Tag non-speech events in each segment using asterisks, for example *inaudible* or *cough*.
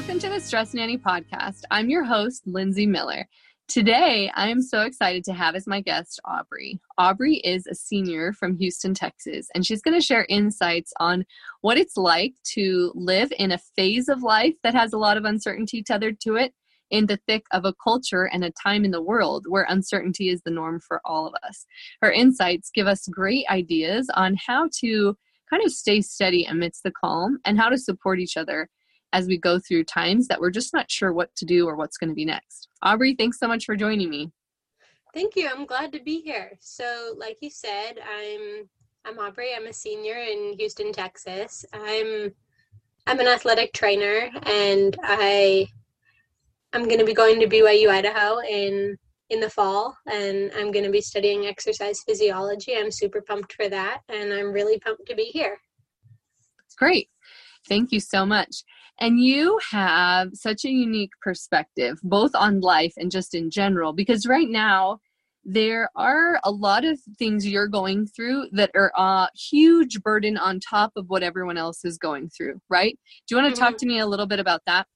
Welcome to the Stress Nanny podcast. I'm your host, Lindsay Miller. Today, I am so excited to have as my guest Aubrey. Aubrey is a senior from Houston, Texas, and she's going to share insights on what it's like to live in a phase of life that has a lot of uncertainty tethered to it in the thick of a culture and a time in the world where uncertainty is the norm for all of us. Her insights give us great ideas on how to kind of stay steady amidst the calm and how to support each other as we go through times that we're just not sure what to do or what's going to be next. Aubrey, thanks so much for joining me. Thank you. I'm glad to be here. So, like you said, I'm I'm Aubrey. I'm a senior in Houston, Texas. I'm I'm an athletic trainer and I I'm going to be going to BYU Idaho in in the fall and I'm going to be studying exercise physiology. I'm super pumped for that and I'm really pumped to be here. Great. Thank you so much. And you have such a unique perspective, both on life and just in general, because right now, there are a lot of things you're going through that are a huge burden on top of what everyone else is going through, right? Do you want to mm-hmm. talk to me a little bit about that?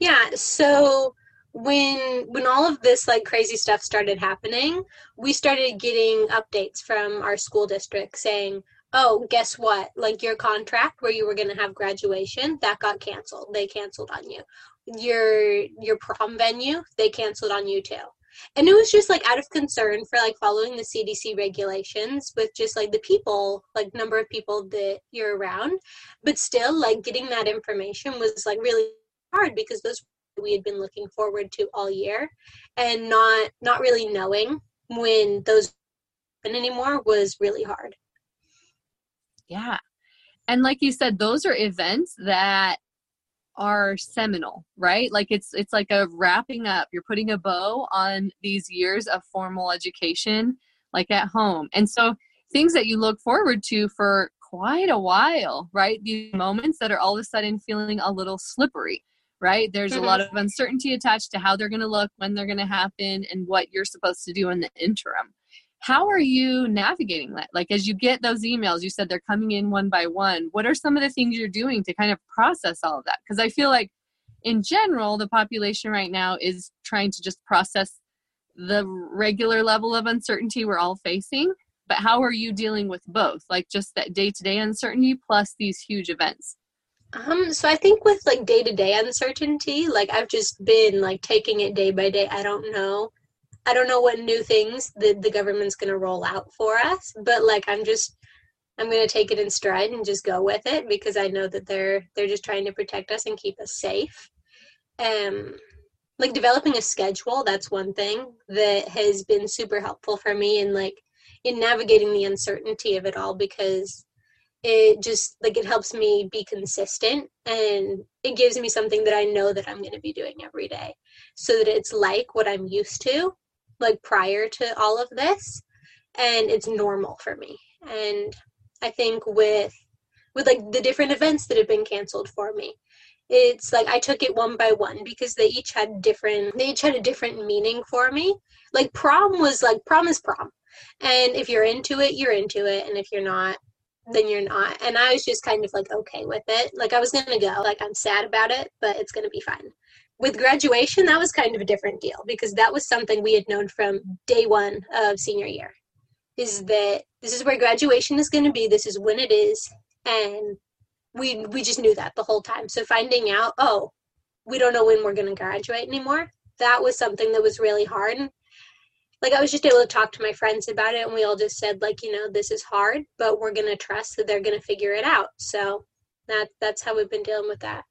Yeah, so when when all of this like crazy stuff started happening, we started getting updates from our school district saying, oh, guess what? Like your contract where you were going to have graduation, that got canceled. They canceled on you. Your your prom venue, they canceled on you too. And it was just like out of concern for like following the CDC regulations with just like the people, like number of people that you're around. But still like getting that information was like really hard because those we had been looking forward to all year and not not really knowing when those anymore was really hard. Yeah. And like you said, those are events that are seminal, right? Like it's it's like a wrapping up. You're putting a bow on these years of formal education like at home. And so things that you look forward to for quite a while, right? These moments that are all of a sudden feeling a little slippery, right? There's mm-hmm. a lot of uncertainty attached to how they're going to look, when they're going to happen, and what you're supposed to do in the interim how are you navigating that? Like as you get those emails you said they're coming in one by one. What are some of the things you're doing to kind of process all of that? Because i feel like in general the population right now is trying to just process the regular level of uncertainty we're all facing. But how are you dealing with both? Like just that day-to-day uncertainty plus these huge events. Um so i think with like day-to-day uncertainty like i've just been like taking it day by day. I don't know I don't know what new things the, the government's going to roll out for us, but like I'm just I'm going to take it in stride and just go with it because I know that they're they're just trying to protect us and keep us safe. Um like developing a schedule, that's one thing that has been super helpful for me in like in navigating the uncertainty of it all because it just like it helps me be consistent and it gives me something that I know that I'm going to be doing every day so that it's like what I'm used to like prior to all of this and it's normal for me. And i think with with like the different events that have been canceled for me it's like i took it one by one because they each had different they each had a different meaning for me. Like prom was like prom is prom. And if you're into it you're into it. And if you're not then you're not. And i was just kind of like okay with it. Like i was gonna go. Like i'm sad about it but it's gonna be fine with graduation, that was kind of a different deal because that was something we had known from day one of senior year. Is mm. that this is where graduation is going to be? This is when it is, and we we just knew that the whole time. So finding out, oh, we don't know when we're going to graduate anymore. That was something that was really hard. Like I was just able to talk to my friends about it, and we all just said, like, you know, this is hard, but we're going to trust that they're going to figure it out. So that that's how we've been dealing with that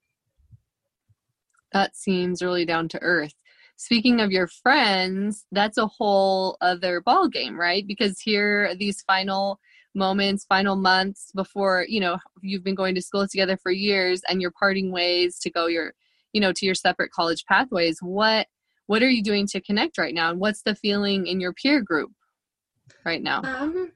that seems really down to earth. Speaking of your friends that's a whole other ball game right? Because here these final moments final months before you know you've been going to school together for years and you're parting ways to go your you know to your separate college pathways. What what are you doing to connect right now? And what's the feeling in your peer group right now? Um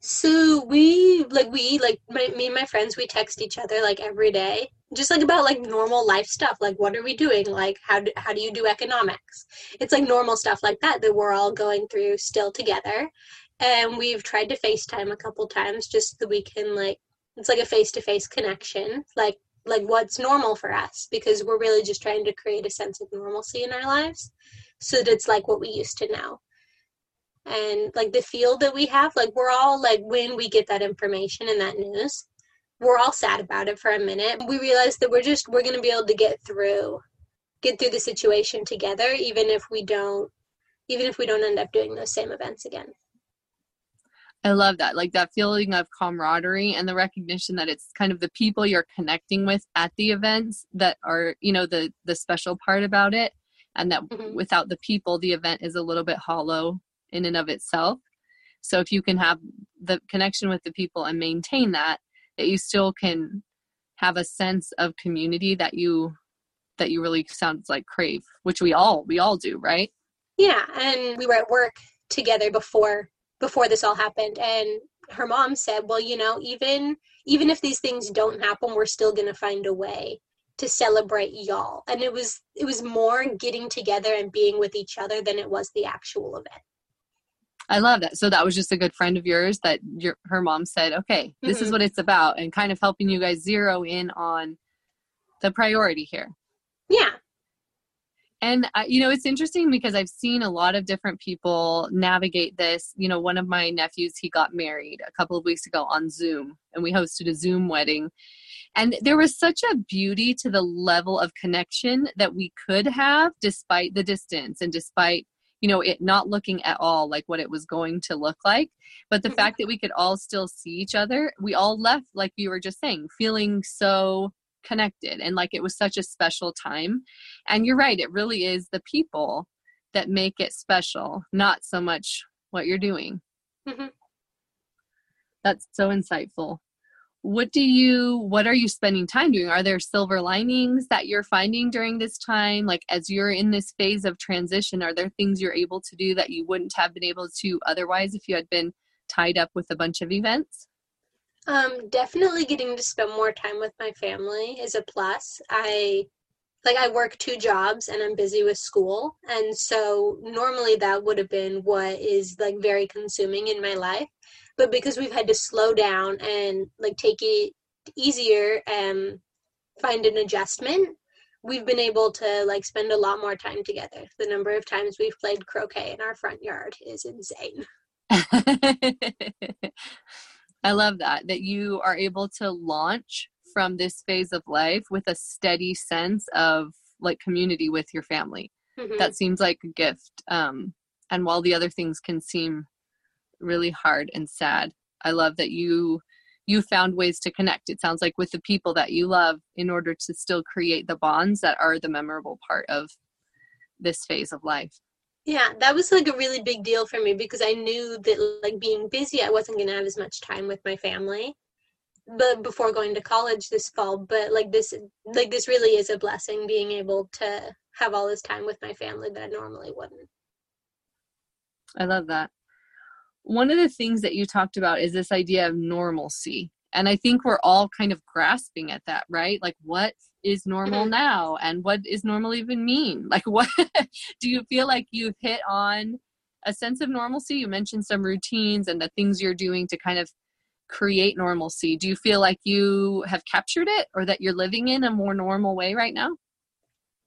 So we like we like my, me and my friends we text each other like every day just like about like normal life stuff like what are we doing? Like how do, how do you do economics? It's like normal stuff like that that we're all going through still together. And we've tried to FaceTime a couple times just so we can like it's like a face-to-face connection like like what's normal for us because we're really just trying to create a sense of normalcy in our lives so that it's like what we used to know. And like the field that we have like we're all like when we get that information and that news we're all sad about it for a minute we realize that we're just we're going to be able to get through get through the situation together even if we don't even if we don't end up doing those same events again I love that. Like that feeling of camaraderie and the recognition that it's kind of the people you're connecting with at the events that are, you know, the the special part about it and that mm-hmm. without the people the event is a little bit hollow in and of itself. So if you can have the connection with the people and maintain that, that you still can have a sense of community that you that you really sounds like crave, which we all we all do, right? Yeah, and we were at work together before before this all happened and her mom said, "Well, you know, even even if these things don't happen, we're still going to find a way to celebrate y'all." And it was it was more getting together and being with each other than it was the actual event. I love that. So that was just a good friend of yours that your her mom said, "Okay, this mm-hmm. is what it's about," and kind of helping you guys zero in on the priority here. Yeah. And uh, you know, it's interesting because I've seen a lot of different people navigate this. You know, one of my nephews, he got married a couple of weeks ago on Zoom, and we hosted a Zoom wedding. And there was such a beauty to the level of connection that we could have despite the distance and despite you know it not looking at all like what it was going to look like but the mm-hmm. fact that we could all still see each other we all left like you were just saying feeling so connected and like it was such a special time and you're right it really is the people that make it special not so much what you're doing mm-hmm. that's so insightful what do you what are you spending time doing? Are there silver linings that you're finding during this time? Like as you're in this phase of transition are there things you're able to do that you wouldn't have been able to otherwise if you had been tied up with a bunch of events? Um definitely getting to spend more time with my family is a plus. I like I work two jobs and I'm busy with school. And so normally that would have been what is like very consuming in my life but because we've had to slow down and like take it easier and find an adjustment we've been able to like spend a lot more time together. The number of times we've played croquet in our front yard is insane. *laughs* I love that that you are able to launch from this phase of life with a steady sense of like community with your family. Mm-hmm. that seems like a gift um and while the other things can seem really hard and sad. I love that you you found ways to connect. It sounds like with the people that you love in order to still create the bonds that are the memorable part of this phase of life. Yeah, that was like a really big deal for me because I knew that like being busy, I wasn't going to have as much time with my family. But before going to college this fall, but like this like this really is a blessing being able to have all this time with my family that I normally wouldn't. I love that one of the things that you talked about is this idea of normalcy. And I think we're all kind of grasping at that, right? Like, what is normal mm-hmm. now? And what is normal even mean? *laughs* Like, what *laughs* do you feel like you've hit on a sense of normalcy? You mentioned some routines and the things you're doing to kind of create normalcy. Do you feel like you have captured it or that you're living in a more normal way right now?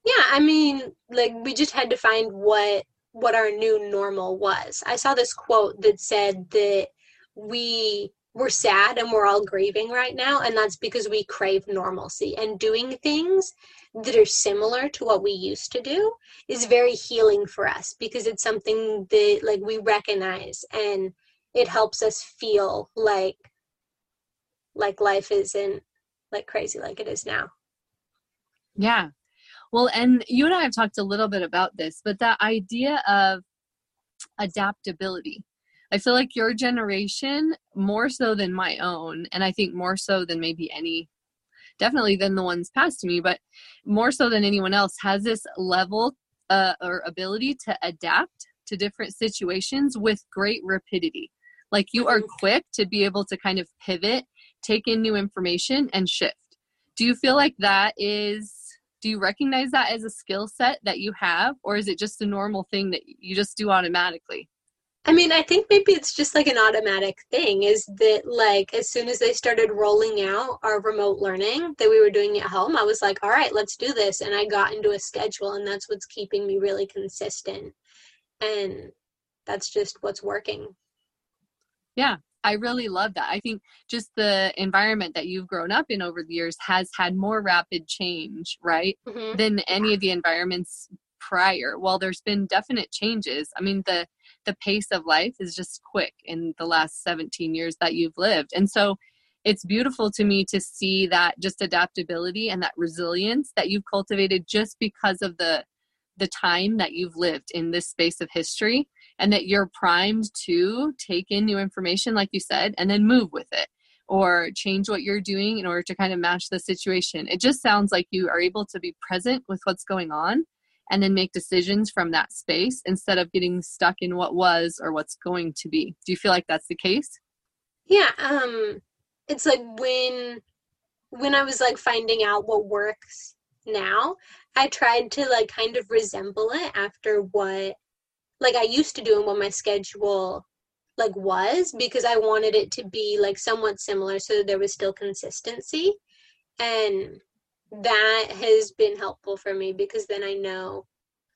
Yeah, I mean, like, we just had to find what what our new normal was. I saw this quote that said that we we're sad and we're all grieving right now and that's because we crave normalcy. And doing things that are similar to what we used to do is very healing for us because it's something that like we recognize and it helps us feel like like life isn't like crazy like it is now. Yeah well, and you and I have talked a little bit about this, but that idea of adaptability. I feel like your generation, more so than my own, and I think more so than maybe any, definitely than the ones past me, but more so than anyone else, has this level uh, or ability to adapt to different situations with great rapidity. Like you are mm-hmm. quick to be able to kind of pivot, take in new information, and shift. Do you feel like that is, do you recognize that as a skill set that you have, or is it just a normal thing that you just do automatically? I mean, I think maybe it's just like an automatic thing is that, like, as soon as they started rolling out our remote learning that we were doing at home, I was like, all right, let's do this. And I got into a schedule, and that's what's keeping me really consistent. And that's just what's working. Yeah, I really love that. I think just the environment that you've grown up in over the years has had more rapid change, right? Mm-hmm. Than any of the environments prior. While there's been definite changes, I mean the the pace of life is just quick in the last 17 years that you've lived. And so it's beautiful to me to see that just adaptability and that resilience that you've cultivated just because of the the time that you've lived in this space of history and that you're primed to take in new information like you said and then move with it or change what you're doing in order to kind of match the situation. It just sounds like you are able to be present with what's going on and then make decisions from that space instead of getting stuck in what was or what's going to be. Do you feel like that's the case? Yeah um it's like when when i was like finding out what works now I tried to like kind of resemble it after what like I used to do and what my schedule like was because I wanted it to be like somewhat similar so there was still consistency and that has been helpful for me because then I know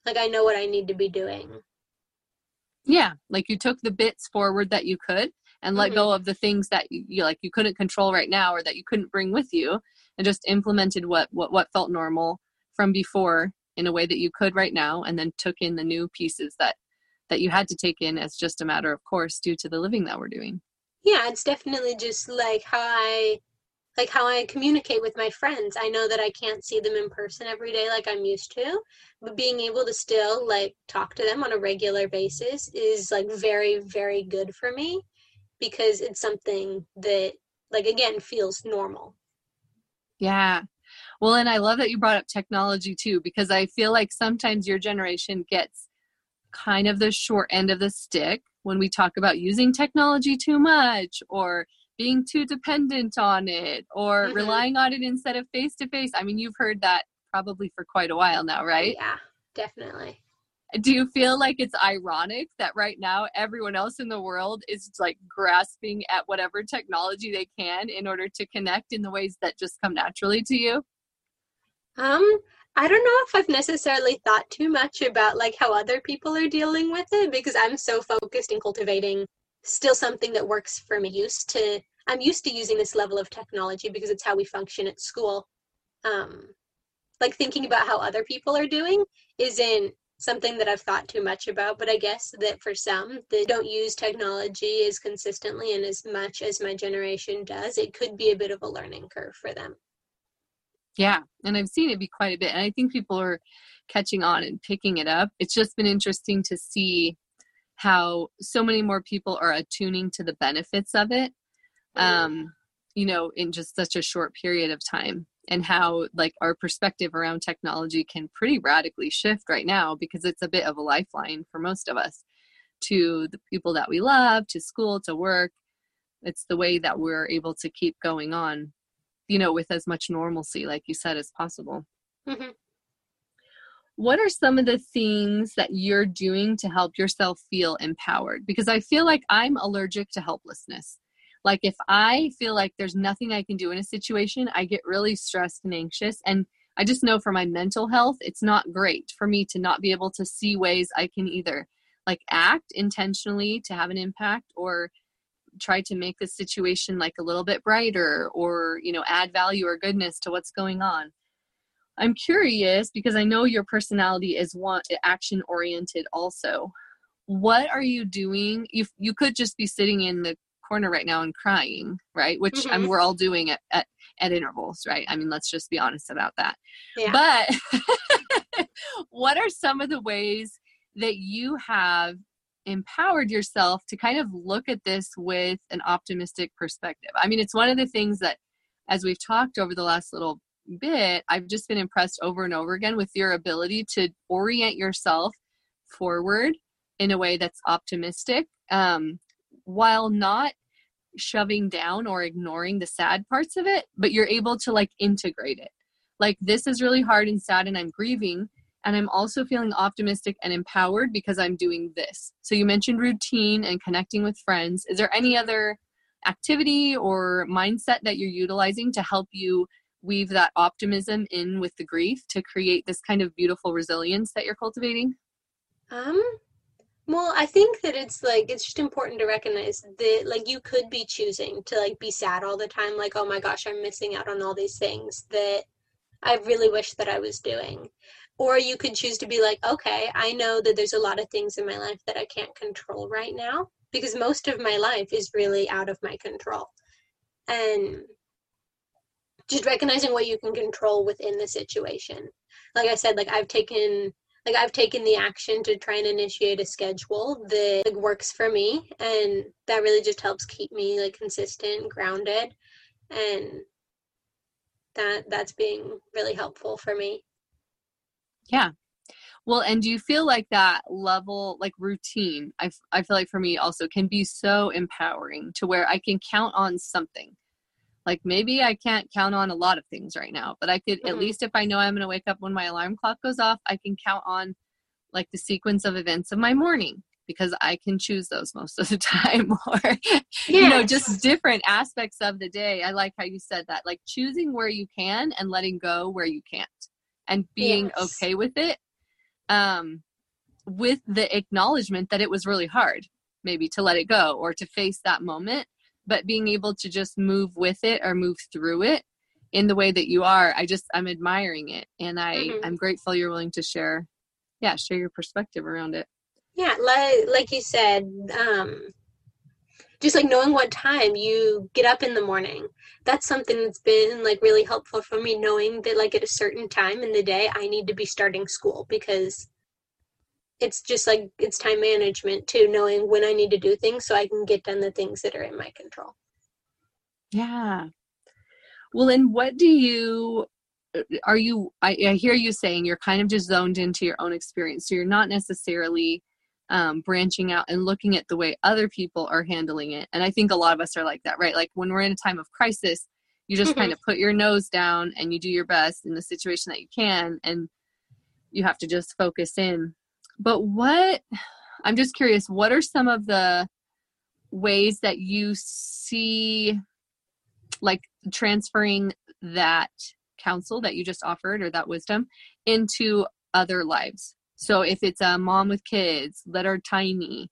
like I know what I need to be doing. Yeah, like you took the bits forward that you could and let mm-hmm. go of the things that you, you like you couldn't control right now or that you couldn't bring with you and just implemented what what what felt normal from before in a way that you could right now and then took in the new pieces that that you had to take in as just a matter of course due to the living that we're doing. Yeah it's definitely just like how i like how i communicate with my friends. I know that i can't see them in person every day like i'm used to but being able to still like talk to them on a regular basis is like very very good for me because it's something that like again feels normal. Yeah. Well, and I love that you brought up technology too, because I feel like sometimes your generation gets kind of the short end of the stick when we talk about using technology too much or being too dependent on it or mm-hmm. relying on it instead of face to face. I mean, you've heard that probably for quite a while now, right? Yeah, definitely. Do you feel like it's ironic that right now everyone else in the world is like grasping at whatever technology they can in order to connect in the ways that just come naturally to you? Um, I don't know if I've necessarily thought too much about like how other people are dealing with it because I'm so focused in cultivating still something that works for me. Used to I'm used to using this level of technology because it's how we function at school. Um, like thinking about how other people are doing isn't something that I've thought too much about, but I guess that for some that don't use technology as consistently and as much as my generation does, it could be a bit of a learning curve for them. Yeah, and I've seen it be quite a bit. And I think people are catching on and picking it up. It's just been interesting to see how so many more people are attuning to the benefits of it um you know in just such a short period of time and how like our perspective around technology can pretty radically shift right now because it's a bit of a lifeline for most of us to the people that we love to school to work it's the way that we're able to keep going on you know with as much normalcy like you said as possible. Mm-hmm. what are some of the things that you're doing to help yourself feel empowered? Because i feel like i'm allergic to helplessness. Like if i feel like there's nothing i can do in a situation i get really stressed and anxious. And i just know for my mental health it's not great for me to not be able to see ways i can either like act intentionally to have an impact or try to make the situation like a little bit brighter or you know add value or goodness to what's going on. I'm curious because i know your personality is want action oriented also. What are you doing? You you could just be sitting in the corner right now and crying right? Which mm-hmm. I mean, we're all doing at, at at intervals right? I mean let's just be honest about that. Yeah. but *laughs* what are some of the ways that you have empowered yourself to kind of look at this with an optimistic perspective. I mean, it's one of the things that, as we've talked over the last little bit, I've just been impressed over and over again with your ability to orient yourself forward in a way that's optimistic. Um, while not shoving down or ignoring the sad parts of it, but you're able to like integrate it. Like, this is really hard and sad, and I'm grieving. And I'm also feeling optimistic and empowered because I'm doing this. So, you mentioned routine and connecting with friends. Is there any other activity or mindset that you're utilizing to help you weave that optimism in with the grief to create this kind of beautiful resilience that you're cultivating? Um, well, I think that it's like it's just important to recognize that like you could be choosing to like be sad all the time, like, oh my gosh, I'm missing out on all these things that I really wish that I was doing. Or you could choose to be like, okay, I know that there's a lot of things in my life that I can't control right now because most of my life is really out of my control. And just recognizing what you can control within the situation. Like I said, like I've taken like I've taken the action to try and initiate a schedule that like, works for me and that really just helps keep me like consistent, grounded and that that's being really helpful for me. Yeah. Well, and do you feel like that level, like routine, I, I feel like for me also can be so empowering to where I can count on something like maybe I can't count on a lot of things right now, but I could mm-hmm. at least if I know I'm going to wake up when my alarm clock goes off, I can count on like the sequence of events of my morning because I can choose those most of the *laughs* time or you know just different aspects of the day. I like how you said that like choosing where you can and letting go where you can't and being yes. okay with it um with the acknowledgement that it was really hard maybe to let it go or to face that moment but being able to just move with it or move through it in the way that you are i just i'm admiring it and i mm-hmm. i'm grateful you're willing to share yeah share your perspective around it yeah like like you said um just like knowing what time you get up in the morning that's something that's been like really helpful for me knowing that like at a certain time in the day i need to be starting school because it's just like it's time management too, knowing when I need to do things so I can get done the things that are in my control. Yeah. Well, and what do you are you I, I hear you saying you're kind of just zoned into your own experience. So you're not necessarily um, branching out and looking at the way other people are handling it. And I think a lot of us are like that, right? Like when we're in a time of crisis, you just mm-hmm. kind of put your nose down and you do your best in the situation that you can and you have to just focus in but what I'm just curious, what are some of the ways that you see like transferring that counsel that you just offered or that wisdom into other lives? So if it's a mom with kids that are tiny,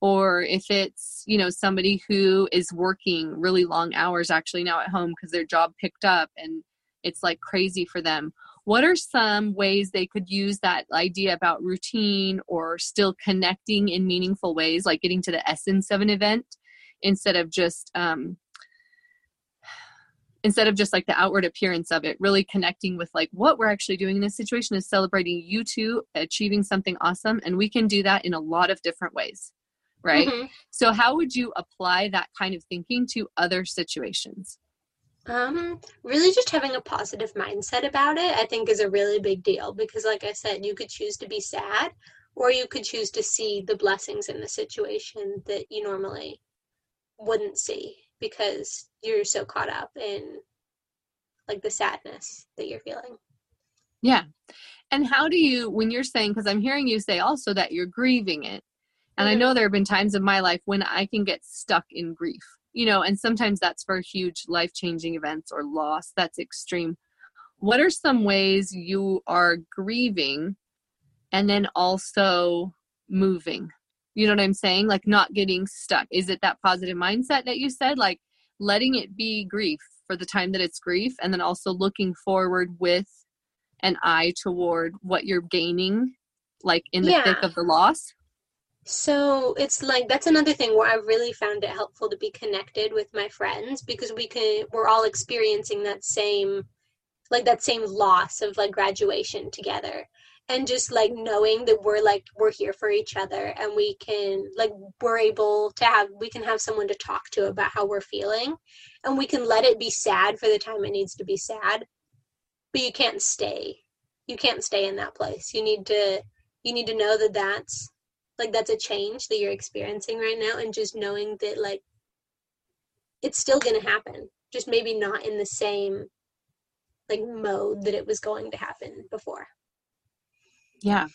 or if it's you know somebody who is working really long hours actually now at home because their job picked up and it's like crazy for them. What are some ways they could use that idea about routine or still connecting in meaningful ways like getting to the essence of an event instead of just um, instead of just like the outward appearance of it really connecting with like what we're actually doing in this situation is celebrating you two achieving something awesome and we can do that in a lot of different ways right? Mm-hmm. so how would you apply that kind of thinking to other situations? Um, really just having a positive mindset about it, I think is a really big deal because like I said, you could choose to be sad or you could choose to see the blessings in the situation that you normally wouldn't see because you're so caught up in like the sadness that you're feeling. Yeah. And how do you when you're saying cuz I'm hearing you say also that you're grieving it. And mm-hmm. I know there have been times in my life when I can get stuck in grief you know, and sometimes that's for huge life changing events or loss that's extreme. What are some ways you are grieving and then also moving? You know what I'm saying? Like not getting stuck. Is it that positive mindset that you said? Like letting it be grief for the time that it's grief and then also looking forward with an eye toward what you're gaining like in the yeah. thick of the loss so it's like that's another thing where I've really found it helpful to be connected with my friends because we can we're all experiencing that same like that same loss of like graduation together and just like knowing that we're like we're here for each other and we can like we're able to have we can have someone to talk to about how we're feeling and we can let it be sad for the time it needs to be sad but you can't stay. You can't stay in that place. You need to you need to know that that's like that's a change that you're experiencing right now and just knowing that like it's still going to happen just maybe not in the same like mode that it was going to happen before yeah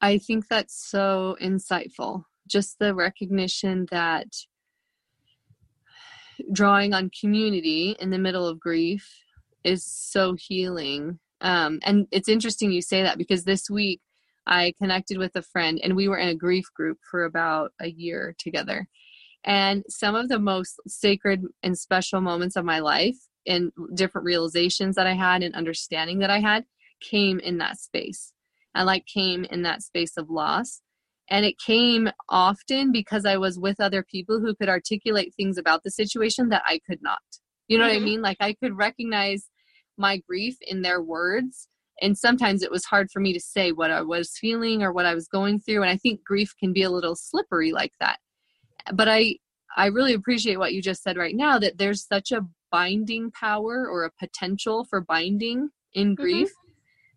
i think that's so insightful just the recognition that drawing on community in the middle of grief is so healing um, and it's interesting you say that because this week I connected with a friend and we were in a grief group for about a year together. And some of the most sacred and special moments of my life and different realizations that I had and understanding that I had came in that space. And like came in that space of loss. And it came often because I was with other people who could articulate things about the situation that I could not. You know mm-hmm. what I mm-hmm. mean? Like I could recognize my grief in their words and sometimes it was hard for me to say what I was feeling or what I was going through and I think grief can be a little slippery like that but I I really appreciate what you just said right now that there's such a binding power or a potential for binding in mm-hmm. grief mm-hmm.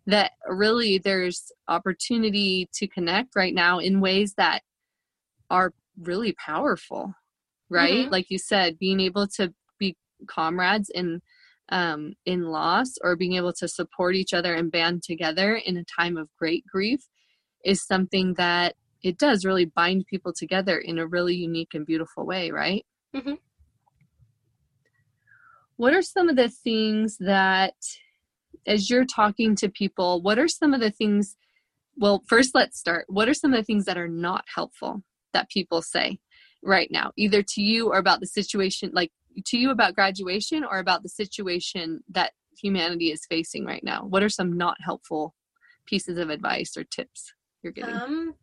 That really there's opportunity to connect right now in ways that are really powerful right mm-hmm. like you said being able to be comrades in um, in loss or being able to support each other and band together in a time of great grief is something that it does really bind people together in a really unique and beautiful way, right? Mm-hmm. What are some of the things that, as you're talking to people, what are some of the things? Well, first, let's start. What are some of the things that are not helpful that people say right now, either to you or about the situation? Like to you about graduation or about the situation that humanity is facing right now? What are some not helpful pieces of advice or tips you're getting? Um,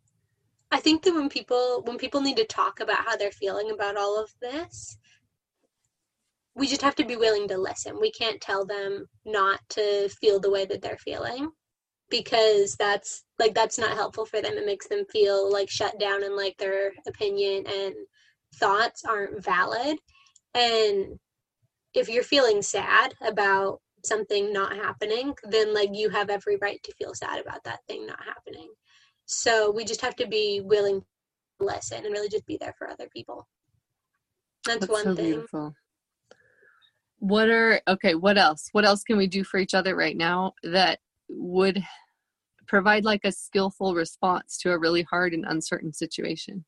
I think that when people when people need to talk about how they're feeling about all of this, we just have to be willing to listen. We can't tell them not to feel the way that they're feeling because that's like that's not helpful for them. It makes them feel like shut down and like their opinion and thoughts aren't valid. And if you're feeling sad about something not happening, then like you have every right to feel sad about that thing not happening. So we just have to be willing to listen and really just be there for other people. That's, That's one so thing. Beautiful. What are okay, what else? What else can we do for each other right now that would provide like a skillful response to a really hard and uncertain situation?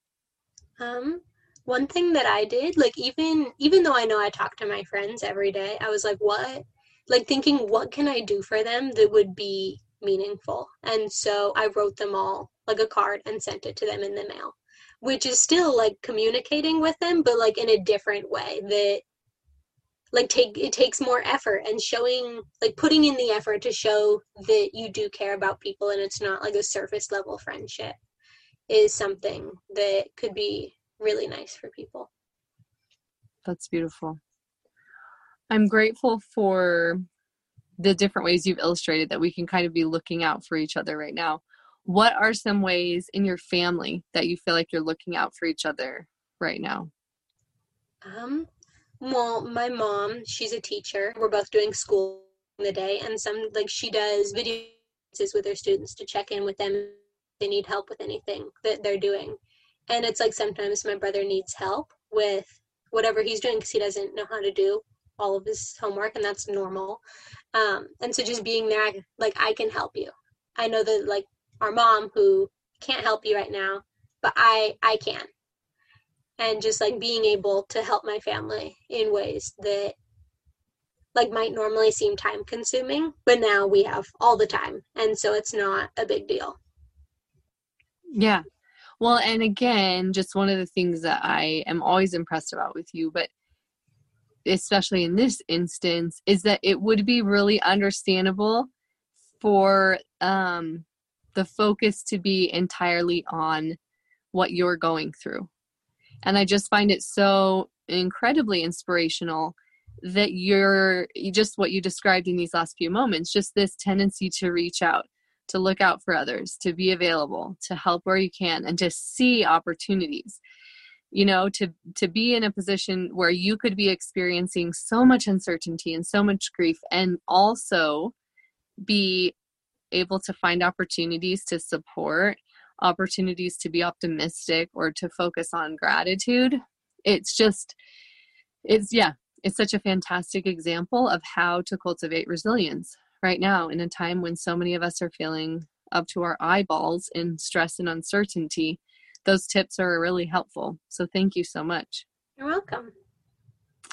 Um, one thing that I did, like even even though I know I talk to my friends every day, I was like, what? Like thinking, what can I do for them that would be meaningful? And so I wrote them all like a card and sent it to them in the mail, which is still like communicating with them, but like in a different way that like take it takes more effort and showing like putting in the effort to show that you do care about people and it's not like a surface level friendship is something that could be really nice for people. That's beautiful. I'm grateful for the different ways you've illustrated that we can kind of be looking out for each other right now. What are some ways in your family that you feel like you're looking out for each other right now? Um, well, my mom, she's a teacher. We're both doing school in the day, and some like she does videos with her students to check in with them if they need help with anything that they're doing. And it's like sometimes my brother needs help with whatever he's doing because he doesn't know how to do all of his homework and that's normal. Um, and so just being there like i can help you. I know that like our mom who can't help you right now but i i can and just like being able to help my family in ways that like might normally seem time consuming but now we have all the time and so it's not a big deal yeah well, and again, just one of the things that I am always impressed about with you, but especially in this instance, is that it would be really understandable for um, the focus to be entirely on what you're going through. And I just find it so incredibly inspirational that you're just what you described in these last few moments just this tendency to reach out to look out for others, to be available, to help where you can, and to see opportunities. You know, to to be in a position where you could be experiencing so much uncertainty and so much grief, and also be able to find opportunities to support opportunities to be optimistic or to focus on gratitude. It's just, it's, yeah, it's such a fantastic example of how to cultivate resilience right now in a time when so many of us are feeling up to our eyeballs in stress and uncertainty. Those tips are really helpful. So thank you so much. You're welcome.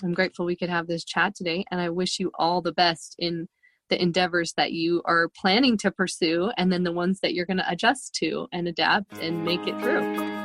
I'm grateful we could have this chat today, and I wish you all the best in the endeavors that you are planning to pursue and then the ones that you're going to adjust to and adapt and make it through.